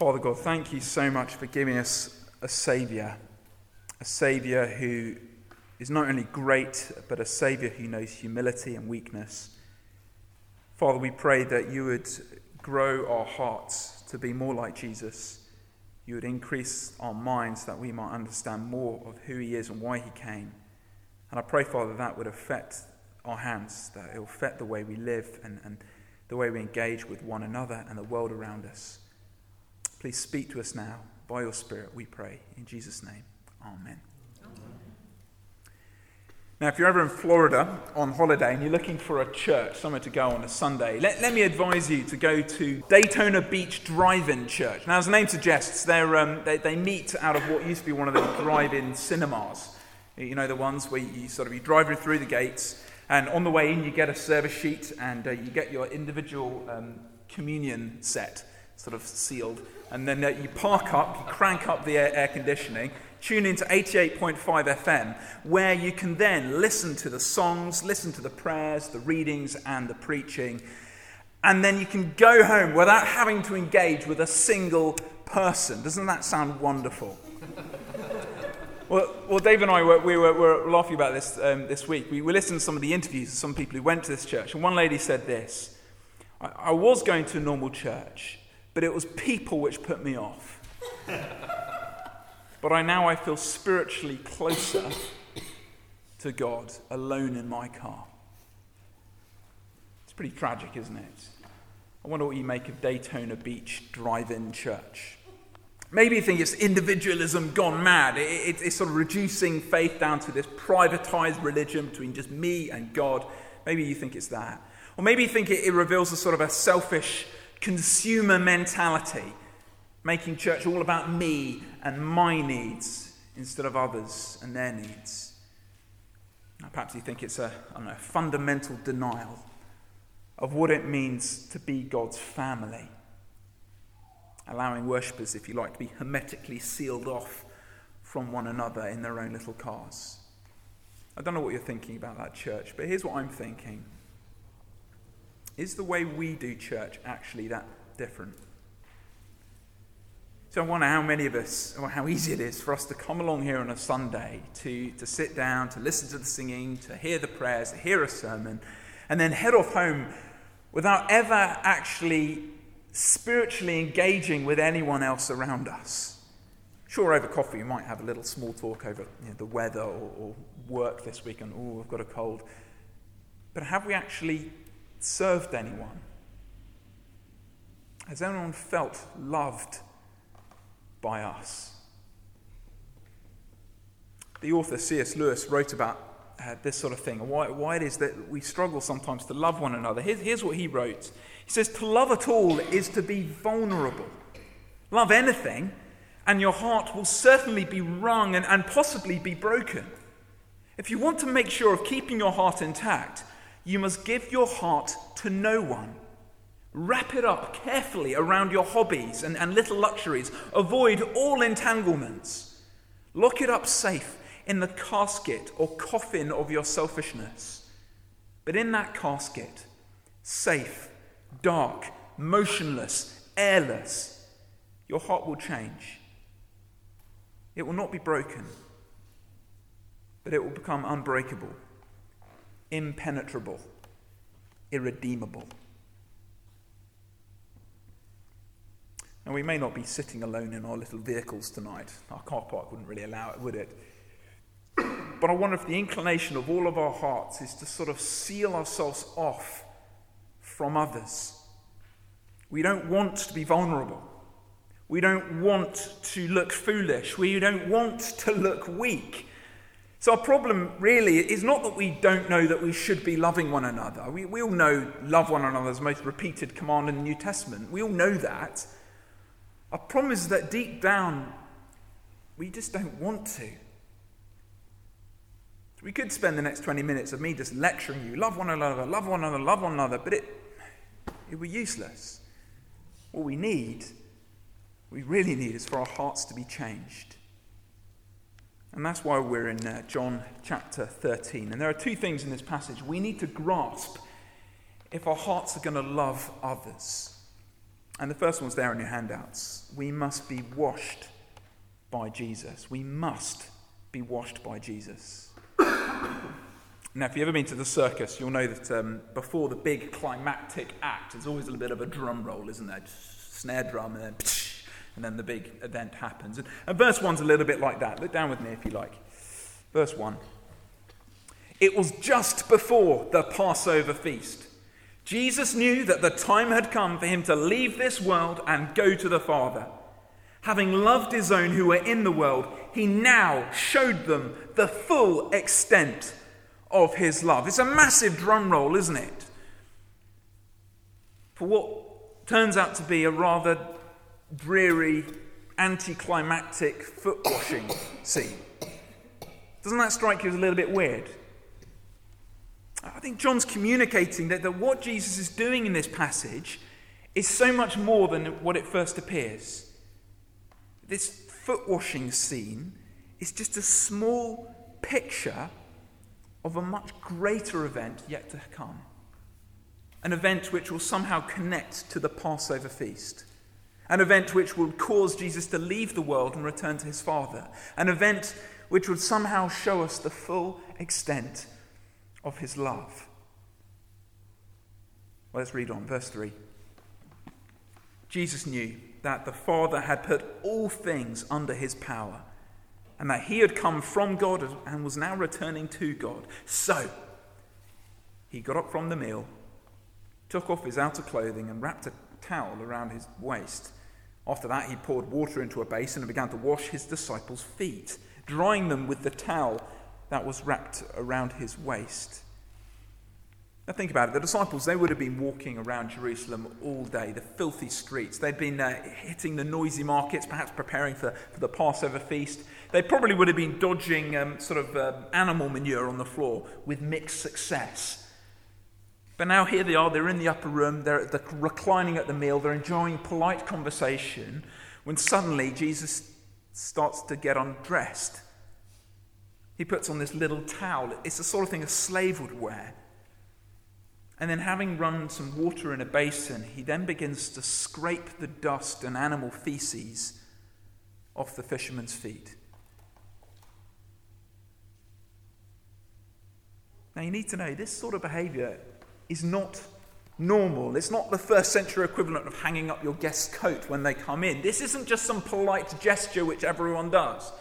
Father God, thank you so much for giving us a Saviour, a Saviour who is not only great, but a Saviour who knows humility and weakness. Father, we pray that you would grow our hearts to be more like Jesus. You would increase our minds that we might understand more of who he is and why he came. And I pray, Father, that would affect our hands, that it will affect the way we live and, and the way we engage with one another and the world around us. Please speak to us now by your Spirit, we pray. In Jesus' name, Amen. Now, if you're ever in Florida on holiday and you're looking for a church, somewhere to go on a Sunday, let, let me advise you to go to Daytona Beach Drive-In Church. Now, as the name suggests, um, they, they meet out of what used to be one of the drive-in cinemas. You know, the ones where you sort of you drive through the gates, and on the way in you get a service sheet and uh, you get your individual um, communion set sort of sealed and then uh, you park up, you crank up the air, air conditioning, tune into 88.5 FM, where you can then listen to the songs, listen to the prayers, the readings, and the preaching. And then you can go home without having to engage with a single person. Doesn't that sound wonderful? well, well, Dave and I were, we were, were laughing about this um, this week. We, we listened to some of the interviews of some people who went to this church, and one lady said this I, I was going to a normal church, but it was people which put me off. but I now I feel spiritually closer to God alone in my car. It's pretty tragic, isn't it? I wonder what you make of Daytona Beach Drive-In Church. Maybe you think it's individualism gone mad. It, it, it's sort of reducing faith down to this privatized religion between just me and God. Maybe you think it's that. Or maybe you think it, it reveals a sort of a selfish consumer mentality, making church all about me and my needs instead of others and their needs. Now, perhaps you think it's a know, fundamental denial of what it means to be God's family, allowing worshippers, if you like, to be hermetically sealed off from one another in their own little cars. I don't know what you're thinking about that church, but here's what I'm thinking. Is the way we do church actually that different? So I wonder how many of us, or how easy it is for us to come along here on a Sunday, to, to sit down, to listen to the singing, to hear the prayers, to hear a sermon, and then head off home without ever actually spiritually engaging with anyone else around us. Sure, over coffee, you might have a little small talk over you know, the weather or, or work this week, and oh, I've got a cold. But have we actually served anyone? Has anyone felt loved by us? The author C.S. Lewis wrote about uh, this sort of thing, why, why it is that we struggle sometimes to love one another. Here's, here's what he wrote He says, To love at all is to be vulnerable. Love anything, and your heart will certainly be wrung and, and possibly be broken. If you want to make sure of keeping your heart intact, you must give your heart to no one. Wrap it up carefully around your hobbies and, and little luxuries. Avoid all entanglements. Lock it up safe in the casket or coffin of your selfishness. But in that casket, safe, dark, motionless, airless, your heart will change. It will not be broken, but it will become unbreakable impenetrable, irredeemable. And we may not be sitting alone in our little vehicles tonight. Our car park wouldn't really allow it, would it? But I wonder if the inclination of all of our hearts is to sort of seal ourselves off from others. We don't want to be vulnerable. We don't want to look foolish. We don't want to look weak. So, our problem really is not that we don't know that we should be loving one another. We, we all know love one another is the most repeated command in the New Testament. We all know that. Our problem is that deep down, we just don't want to. We could spend the next 20 minutes of me just lecturing you love one another, love one another, love one another, but it, it would be useless. What we need, we really need, is for our hearts to be changed. And that's why we're in uh, John chapter 13. And there are two things in this passage we need to grasp if our hearts are going to love others. And the first one's there in your handouts. We must be washed by Jesus. We must be washed by Jesus. Now, if you've ever been to the circus, you'll know that um, before the big climactic act, there's always a little bit of a drum roll, isn't there? Just snare drum, and then, and then the big event happens. And, and verse 1's a little bit like that. Look down with me if you like. Verse 1. It was just before the Passover feast. Jesus knew that the time had come for him to leave this world and go to the Father. Having loved his own who were in the world, he now showed them the full extent of his love. It's a massive drum roll, isn't it? For what turns out to be a rather dreary, anticlimactic foot washing scene. Doesn't that strike you as a little bit weird? I think John's communicating that, that what Jesus is doing in this passage is so much more than what it first appears. This foot washing scene is just a small picture of a much greater event yet to come. An event which will somehow connect to the Passover feast. An event which would cause Jesus to leave the world and return to his Father. An event which would somehow show us the full extent of his love. Well, let's read on, verse 3. Jesus knew that the Father had put all things under his power and that he had come from God and was now returning to God. So, he got up from the meal, took off his outer clothing, and wrapped a towel around his waist. After that, he poured water into a basin and began to wash his disciples' feet, drying them with the towel that was wrapped around his waist. Now, think about it. The disciples, they would have been walking around Jerusalem all day, the filthy streets. They'd been uh, hitting the noisy markets, perhaps preparing for, for the Passover feast. They probably would have been dodging um, sort of uh, animal manure on the floor with mixed success. But now here they are, they're in the upper room, they're, they're reclining at the meal, they're enjoying polite conversation, when suddenly Jesus starts to get undressed. He puts on this little towel. It's the sort of thing a slave would wear. And then, having run some water in a basin, he then begins to scrape the dust and animal feces off the fisherman's feet. Now, you need to know this sort of behavior is not normal. It's not the first century equivalent of hanging up your guest's coat when they come in. This isn't just some polite gesture which everyone does.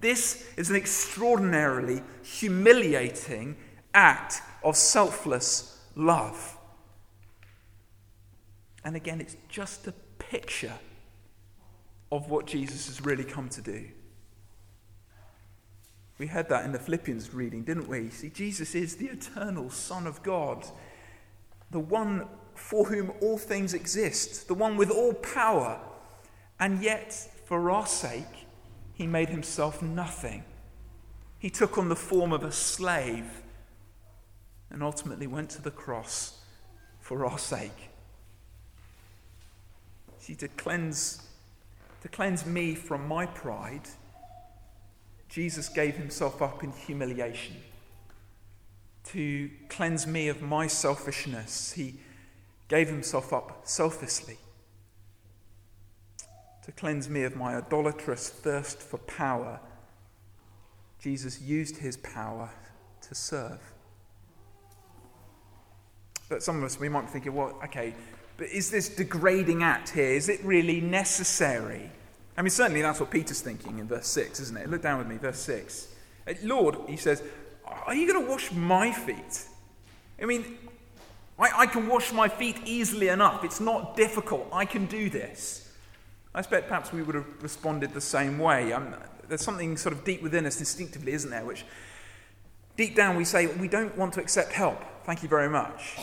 This is an extraordinarily humiliating act of selfless love. And again, it's just a picture of what Jesus has really come to do. We heard that in the Philippians reading, didn't we? See, Jesus is the eternal Son of God, the one for whom all things exist, the one with all power. And yet, for our sake, he made himself nothing. He took on the form of a slave and ultimately went to the cross for our sake. See, to cleanse, to cleanse me from my pride Jesus gave himself up in humiliation to cleanse me of my selfishness. He gave himself up selflessly to cleanse me of my idolatrous thirst for power. Jesus used his power to serve. But some of us, we might be thinking, well, okay, but is this degrading act here, is it really necessary? I mean, certainly that's what Peter's thinking in verse 6, isn't it? Look down with me, verse 6. Uh, Lord, he says, Are you going to wash my feet? I mean, I, I, can wash my feet easily enough. It's not difficult. I can do this. I expect perhaps we would have responded the same way. Um, there's something sort of deep within us instinctively, isn't there? Which deep down we say, We don't want to accept help. Thank you very much.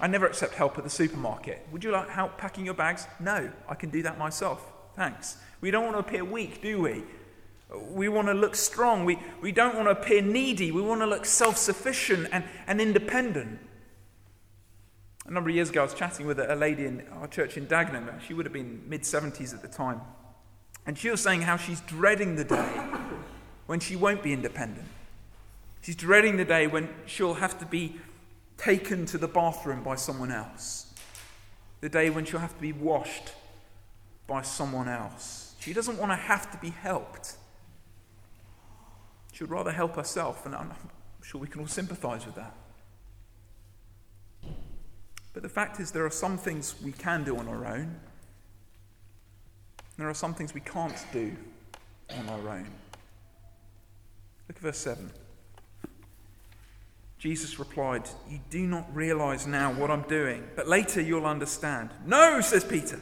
I never accept help at the supermarket. Would you like help packing your bags? No, I can do that myself. Thanks. We don't want to appear weak, do we? We want to look strong. We, we don't want to appear needy. We want to look self sufficient and, and independent. A number of years ago, I was chatting with a, lady in our church in Dagenham. She would have been mid 70s at the time. And she was saying how she's dreading the day when she won't be independent. She's dreading the day when she'll have to be taken to the bathroom by someone else. the day when she'll have to be washed by someone else. She doesn't want to have to be helped. She would rather help herself, and I'm sure we can all sympathize with that. But the fact is, there are some things we can do on our own, there are some things we can't do on our own. Look at verse 7. Jesus replied, You do not realize now what I'm doing, but later you'll understand. No, says Peter,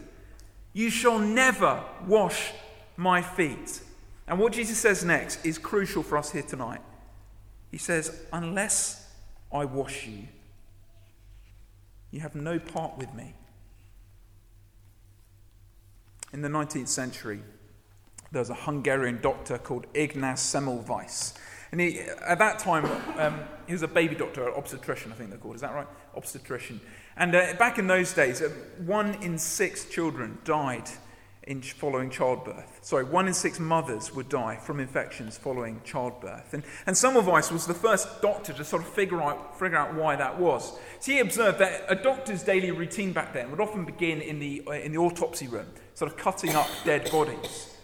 you shall never wash my feet. And what Jesus says next is crucial for us here tonight. He says, Unless I wash you, you have no part with me. In the 19th century, there was a Hungarian doctor called Ignaz Semmelweis. And he, at that time, um, he was a baby doctor, obstetrician, I think they're called. Is that right? Obstetrician. And uh, back in those days, uh, one in six children died in following childbirth. Sorry, one in six mothers would die from infections following childbirth. And, and Semmelweis was the first doctor to sort of figure out, figure out why that was. So he observed that a doctor's daily routine back then would often begin in the, uh, in the autopsy room, sort of cutting up dead bodies,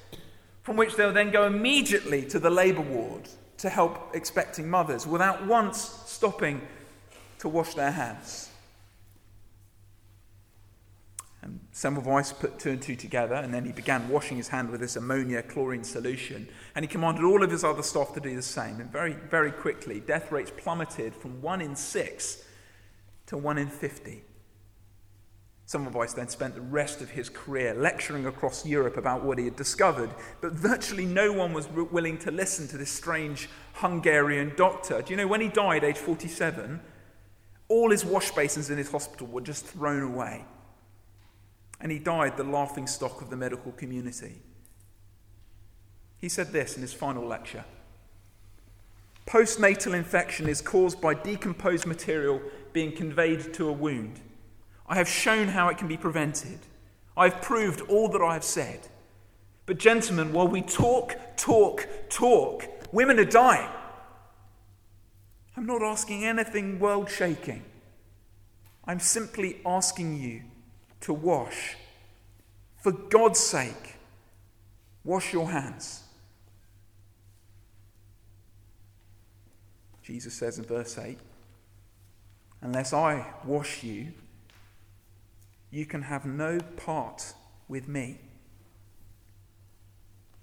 from which they would then go immediately to the labour ward to help expecting mothers without once stopping to wash their hands. And Semmelweis put two and two together, and then he began washing his hand with this ammonia chlorine solution. And he commanded all of his other staff to do the same. And very, very quickly, death rates plummeted from one in six to one in 50. Semmelweis then spent the rest of his career lecturing across Europe about what he had discovered, but virtually no one was willing to listen to this strange Hungarian doctor. Do you know when he died, age 47, all his wash basins in his hospital were just thrown away. And he died the laughing stock of the medical community. He said this in his final lecture Postnatal infection is caused by decomposed material being conveyed to a wound. I have shown how it can be prevented. I have proved all that I have said. But, gentlemen, while we talk, talk, talk, women are dying. I'm not asking anything world shaking. I'm simply asking you to wash. For God's sake, wash your hands. Jesus says in verse 8, Unless I wash you, you can have no part with me.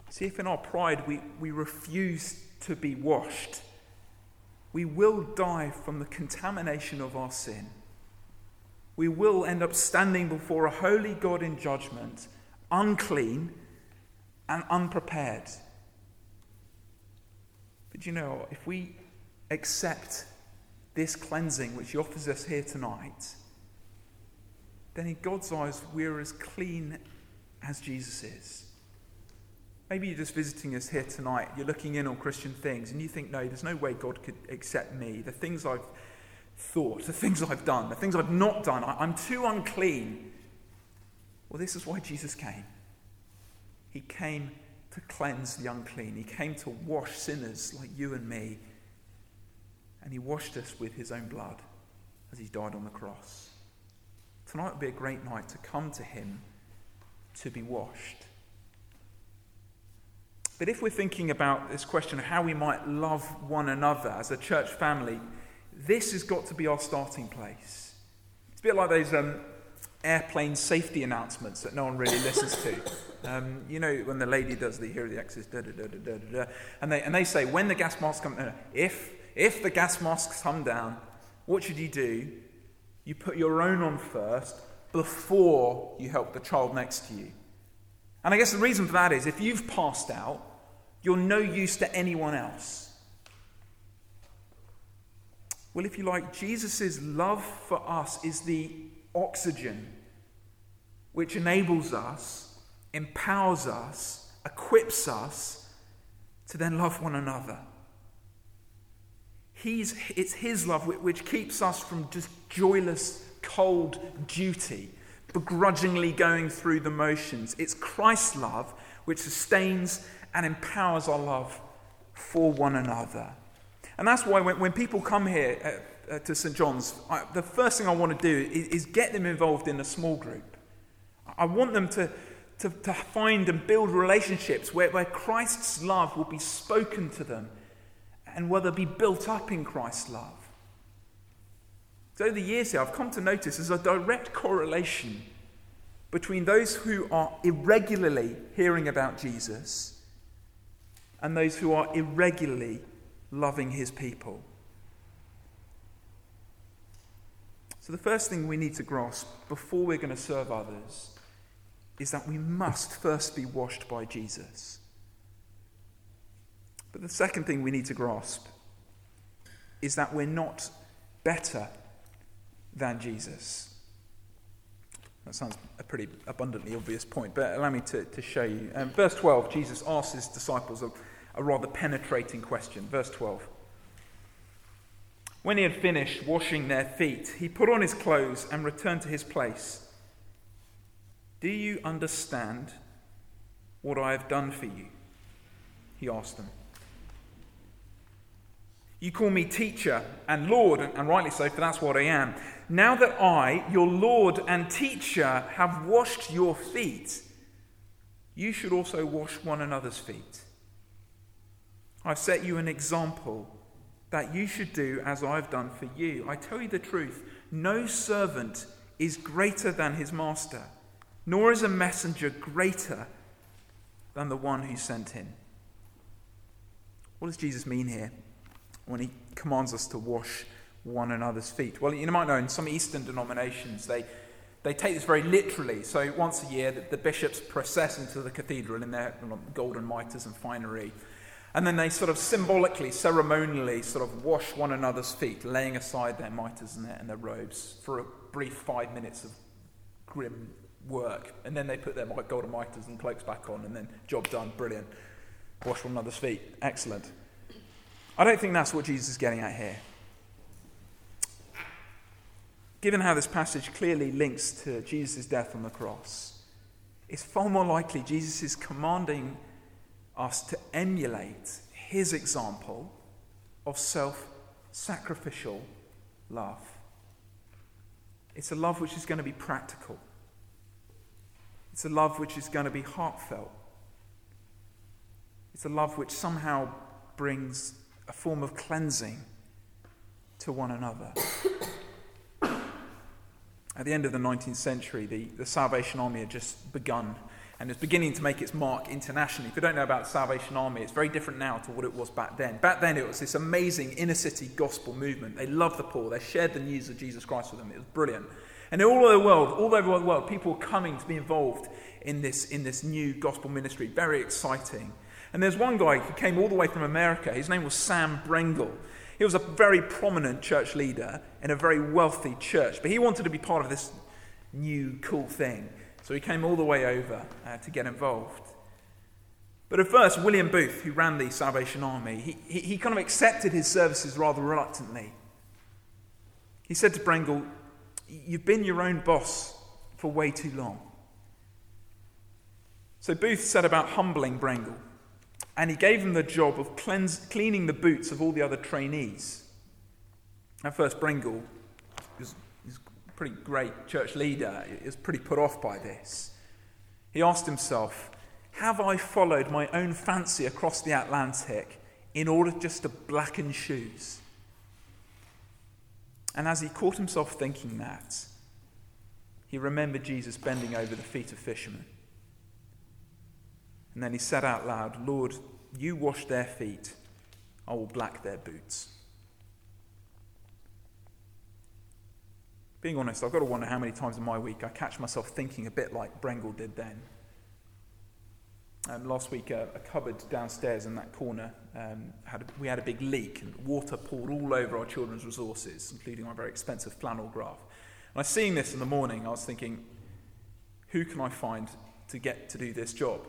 See, if in our pride we, we refuse to be washed, we will die from the contamination of our sin. We will end up standing before a holy God in judgment, unclean and unprepared. But you know, if we accept this cleansing which He offers us here tonight, then in God's eyes, we're as clean as Jesus is. Maybe you're just visiting us here tonight, you're looking in on Christian things, and you think, no, there's no way God could accept me. The things I've thought, the things I've done, the things I've not done, I'm too unclean. Well, this is why Jesus came. He came to cleanse the unclean, He came to wash sinners like you and me. And He washed us with His own blood as He died on the cross. Tonight would be a great night to come to Him to be washed. But if we're thinking about this question of how we might love one another as a church family, this has got to be our starting place. It's a bit like those um, airplane safety announcements that no one really listens to. Um, you know, when the lady does the here are the exits, da, da, da, da, da, da, and they, and they say, when the gas masks come, no, if, if the gas masks come down, what should you do? You put your own on first before you help the child next to you. And I guess the reason for that is if you've passed out, you're no use to anyone else. Well, if you like, Jesus' love for us is the oxygen which enables us, empowers us, equips us to then love one another. He's, it's His love which keeps us from just joyless, cold duty, begrudgingly going through the motions. It's Christ's love which sustains and empowers our love for one another. And that's why when, when people come here uh, to St. John's, I, the first thing I want to do is, is, get them involved in a small group. I want them to, to, to find and build relationships where, where Christ's love will be spoken to them and where they'll be built up in Christ's love. So, over the years here, I've come to notice there's a direct correlation between those who are irregularly hearing about Jesus and those who are irregularly loving his people. So, the first thing we need to grasp before we're going to serve others is that we must first be washed by Jesus. But the second thing we need to grasp is that we're not better than Jesus. That sounds a pretty abundantly obvious point, but allow me to, to show you. Um, verse 12, Jesus asks his disciples a, rather penetrating question. Verse 12. When he had finished washing their feet, he put on his clothes and returned to his place. Do you understand what I have done for you? He asked them. You call me teacher and Lord, and rightly so, for that's what I am. Now that I, your Lord and teacher, have washed your feet, you should also wash one another's feet. I've set you an example that you should do as I've done for you. I tell you the truth no servant is greater than his master, nor is a messenger greater than the one who sent him. What does Jesus mean here when he commands us to wash one another's feet? Well, you might know in some Eastern denominations, they, they take this very literally. So once a year, the, the bishops process into the cathedral in their golden mitres and finery. And then they sort of symbolically, ceremonially, sort of wash one another's feet, laying aside their mitres and their, and their robes for a brief five minutes of grim work. And then they put their golden mitres and cloaks back on, and then job done, brilliant. Wash one another's feet, excellent. I don't think that's what Jesus is getting at here. Given how this passage clearly links to Jesus' death on the cross, it's far more likely Jesus is commanding us to emulate his example of self sacrificial love. It's a love which is going to be practical, it's a love which is going to be heartfelt, it's a love which somehow brings a form of cleansing to one another. At the end of the 19th century, the, the Salvation Army had just begun and it's beginning to make its mark internationally. If you don't know about the Salvation Army, it's very different now to what it was back then. Back then, it was this amazing inner city gospel movement. They loved the poor, they shared the news of Jesus Christ with them. It was brilliant. And all over the world, all over the world, people were coming to be involved in this, in this new gospel ministry. Very exciting. And there's one guy who came all the way from America. His name was Sam Brengle. He was a very prominent church leader in a very wealthy church, but he wanted to be part of this new cool thing. So he came all the way over uh, to get involved. But at first, William Booth, who ran the Salvation Army, he, he, he kind of accepted his services rather reluctantly. He said to Brengle, You've been your own boss for way too long. So Booth set about humbling Brengle, and he gave him the job of cleanse, cleaning the boots of all the other trainees. At first, Brengle was pretty great church leader, is pretty put off by this. He asked himself, Have I followed my own fancy across the Atlantic in order just to blacken shoes? And as he caught himself thinking that, he remembered Jesus bending over the feet of fishermen. And then he said out loud, Lord, you wash their feet, I will black their boots. Being honest, I've got to wonder how many times in my week I catch myself thinking a bit like Brengle did then. Um, last week, uh, a cupboard downstairs in that corner, um, had a, we had a big leak and water poured all over our children's resources, including our very expensive flannel graph. And I was seeing this in the morning, I was thinking, who can I find to get to do this job?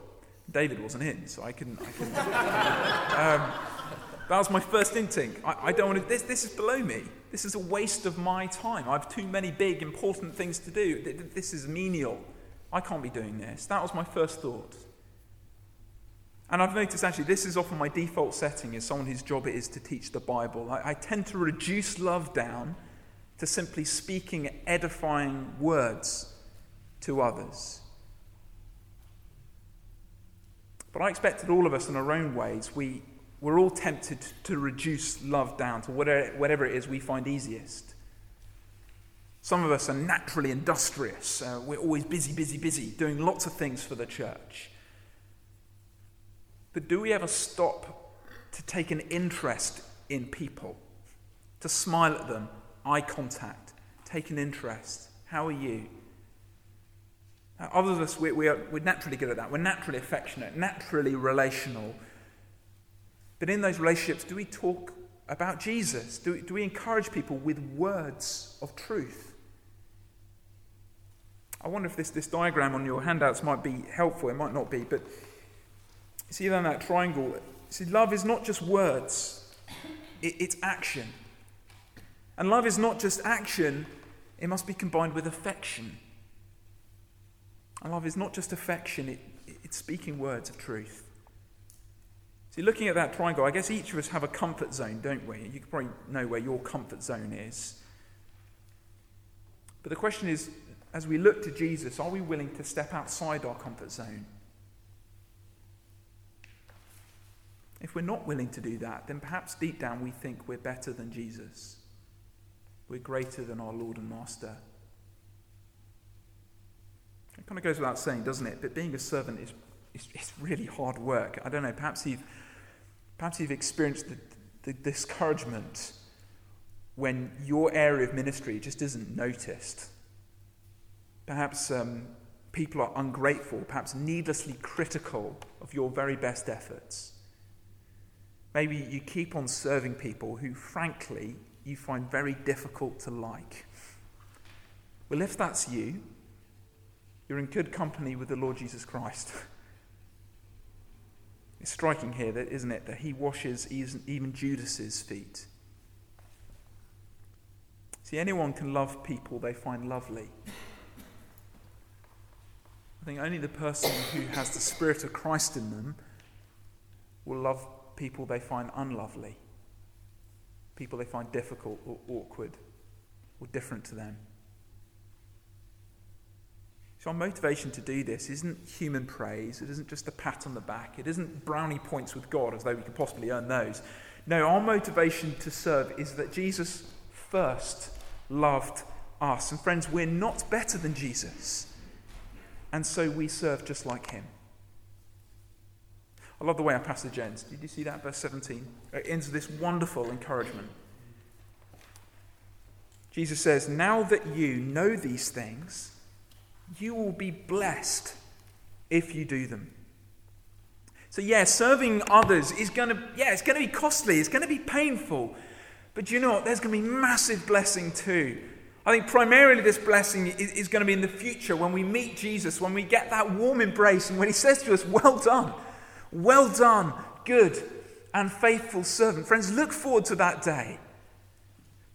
David wasn't in, so I couldn't. I couldn't um, that was my first instinct. I, I don't want to, this, this is below me. This is a waste of my time. I have too many big, important things to do. This is menial. I can't be doing this. That was my first thought. And I've noticed actually this is often my default setting as someone whose job it is to teach the Bible. I, I tend to reduce love down to simply speaking edifying words to others. But I expect that all of us, in our own ways, we, we're all tempted to reduce love down to whatever, it is we find easiest. Some of us are naturally industrious. Uh, we're always busy, busy, busy, doing lots of things for the church. But do we ever stop to take an interest in people? To smile at them, eye contact, take an interest. How are you? Others of us, we, we are, we're naturally good at that. We're naturally affectionate, naturally relational. But in those relationships, do we talk about Jesus? Do, do we encourage people with words of truth? I wonder if this, this diagram on your handouts might be helpful. It might not be, but see on that triangle. See, love is not just words, it, it's action. And love is not just action, it must be combined with affection. And love is not just affection, it, it's speaking words of truth. See, looking at that triangle, I guess each of us have a comfort zone, don't we? You probably know where your comfort zone is. But the question is, as we look to Jesus, are we willing to step outside our comfort zone? If we're not willing to do that, then perhaps deep down we think we're better than Jesus. We're greater than our Lord and Master. It kind of goes without saying, doesn't it? But being a servant is, is, really hard work. I don't know, perhaps you've, perhaps you've experienced the, the discouragement when your area of ministry just isn't noticed. Perhaps um, people are ungrateful, perhaps needlessly critical of your very best efforts. Maybe you keep on serving people who, frankly, you find very difficult to like. Well, if that's you, you're in good company with the Lord Jesus Christ. it's striking here, that, isn't it, that he washes even Judas's feet. See, anyone can love people they find lovely. I think only the person who has the Spirit of Christ in them will love people they find unlovely, people they find difficult or awkward or different to them. So, our motivation to do this isn't human praise. It isn't just a pat on the back. It isn't brownie points with God as though we could possibly earn those. No, our motivation to serve is that Jesus first loved us. And, friends, we're not better than Jesus. And so we serve just like him. I love the way our passage ends. Did you see that? Verse 17. It ends with this wonderful encouragement. Jesus says, Now that you know these things, you will be blessed if you do them. So, yeah, serving others is going to, yeah, it's going to be costly, it's going to be painful. But you know what? There's going to be massive blessing too. I think primarily this blessing is, is going to be in the future when we meet Jesus, when we get that warm embrace, and when he says to us, Well done. Well done, good and faithful servant. Friends, look forward to that day.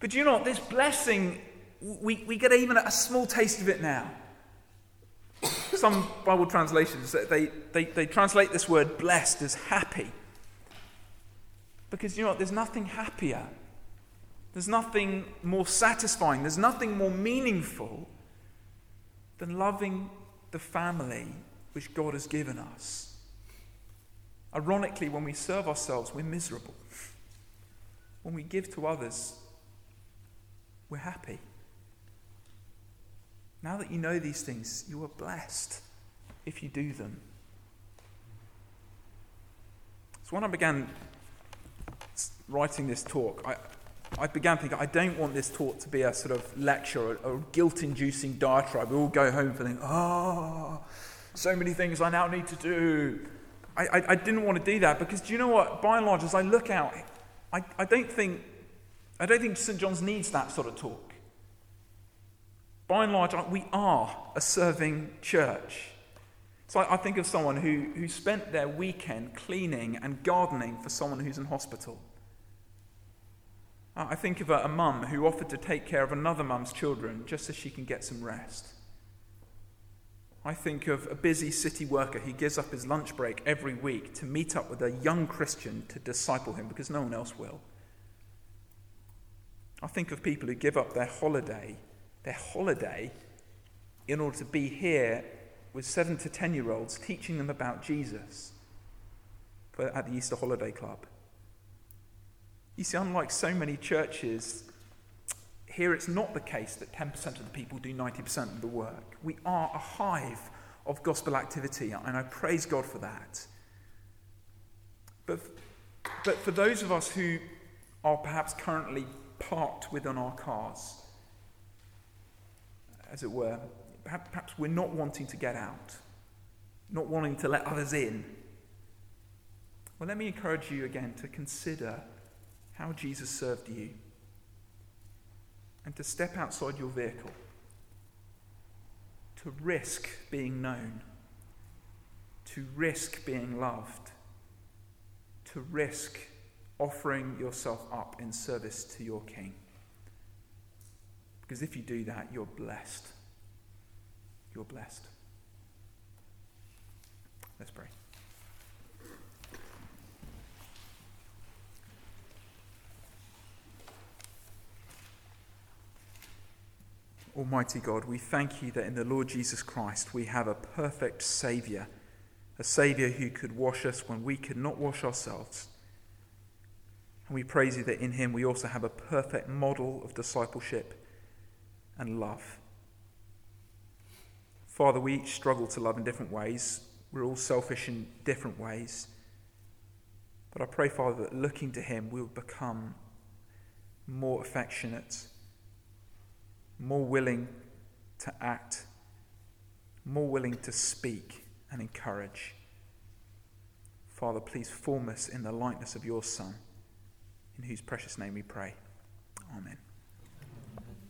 But you know what? This blessing, we, we get even a small taste of it now. Some Bible translations, they, they, they translate this word blessed as happy. Because you know what? There's nothing happier. There's nothing more satisfying. There's nothing more meaningful than loving the family which God has given us. Ironically, when we serve ourselves, we're miserable. When we give to others, we're happy. Now that you know these things, you are blessed if you do them. So when I began writing this talk, I, I began thinking, I don't want this talk to be a sort of lecture or, guilt inducing diatribe. We all go home feeling, oh, so many things I now need to do. I, I, I, didn't want to do that because do you know what? By and large, as I look out, I, I, don't think, I don't think St. John's needs that sort of talk. By and large, we are a serving church. So I, think of someone who, who spent their weekend cleaning and gardening for someone who's in hospital. I think of a, a mum who offered to take care of another mum's children just so she can get some rest. I think of a busy city worker who gives up his lunch break every week to meet up with a young Christian to disciple him because no one else will. I think of people who give up their holiday, their holiday, in order to be here with seven to ten year olds, teaching them about Jesus for, at the Easter Holiday Club. You see, unlike so many churches, here it's not the case that 10% of the people do 90% of the work. We are a hive of gospel activity, and I praise God for that. But, but for those of us who are perhaps currently parked within our cars, as it were, perhaps we're not wanting to get out, not wanting to let others in. Well, let me encourage you again to consider how Jesus served you and to step outside your vehicle, to risk being known, to risk being loved, to risk offering yourself up in service to your King. Because if you do that, you're blessed. You're blessed. Let's pray. Almighty God, we thank you that in the Lord Jesus Christ we have a perfect Saviour, a Saviour who could wash us when we could not wash ourselves. And we praise you that in him we also have a perfect model of discipleship and love. Father, we each struggle to love in different ways. We're all selfish in different ways. But I pray, Father, that looking to him, we'll become more affectionate, more willing to act, more willing to speak and encourage. Father, please form us in the likeness of your Son in whose precious name we pray. Amen.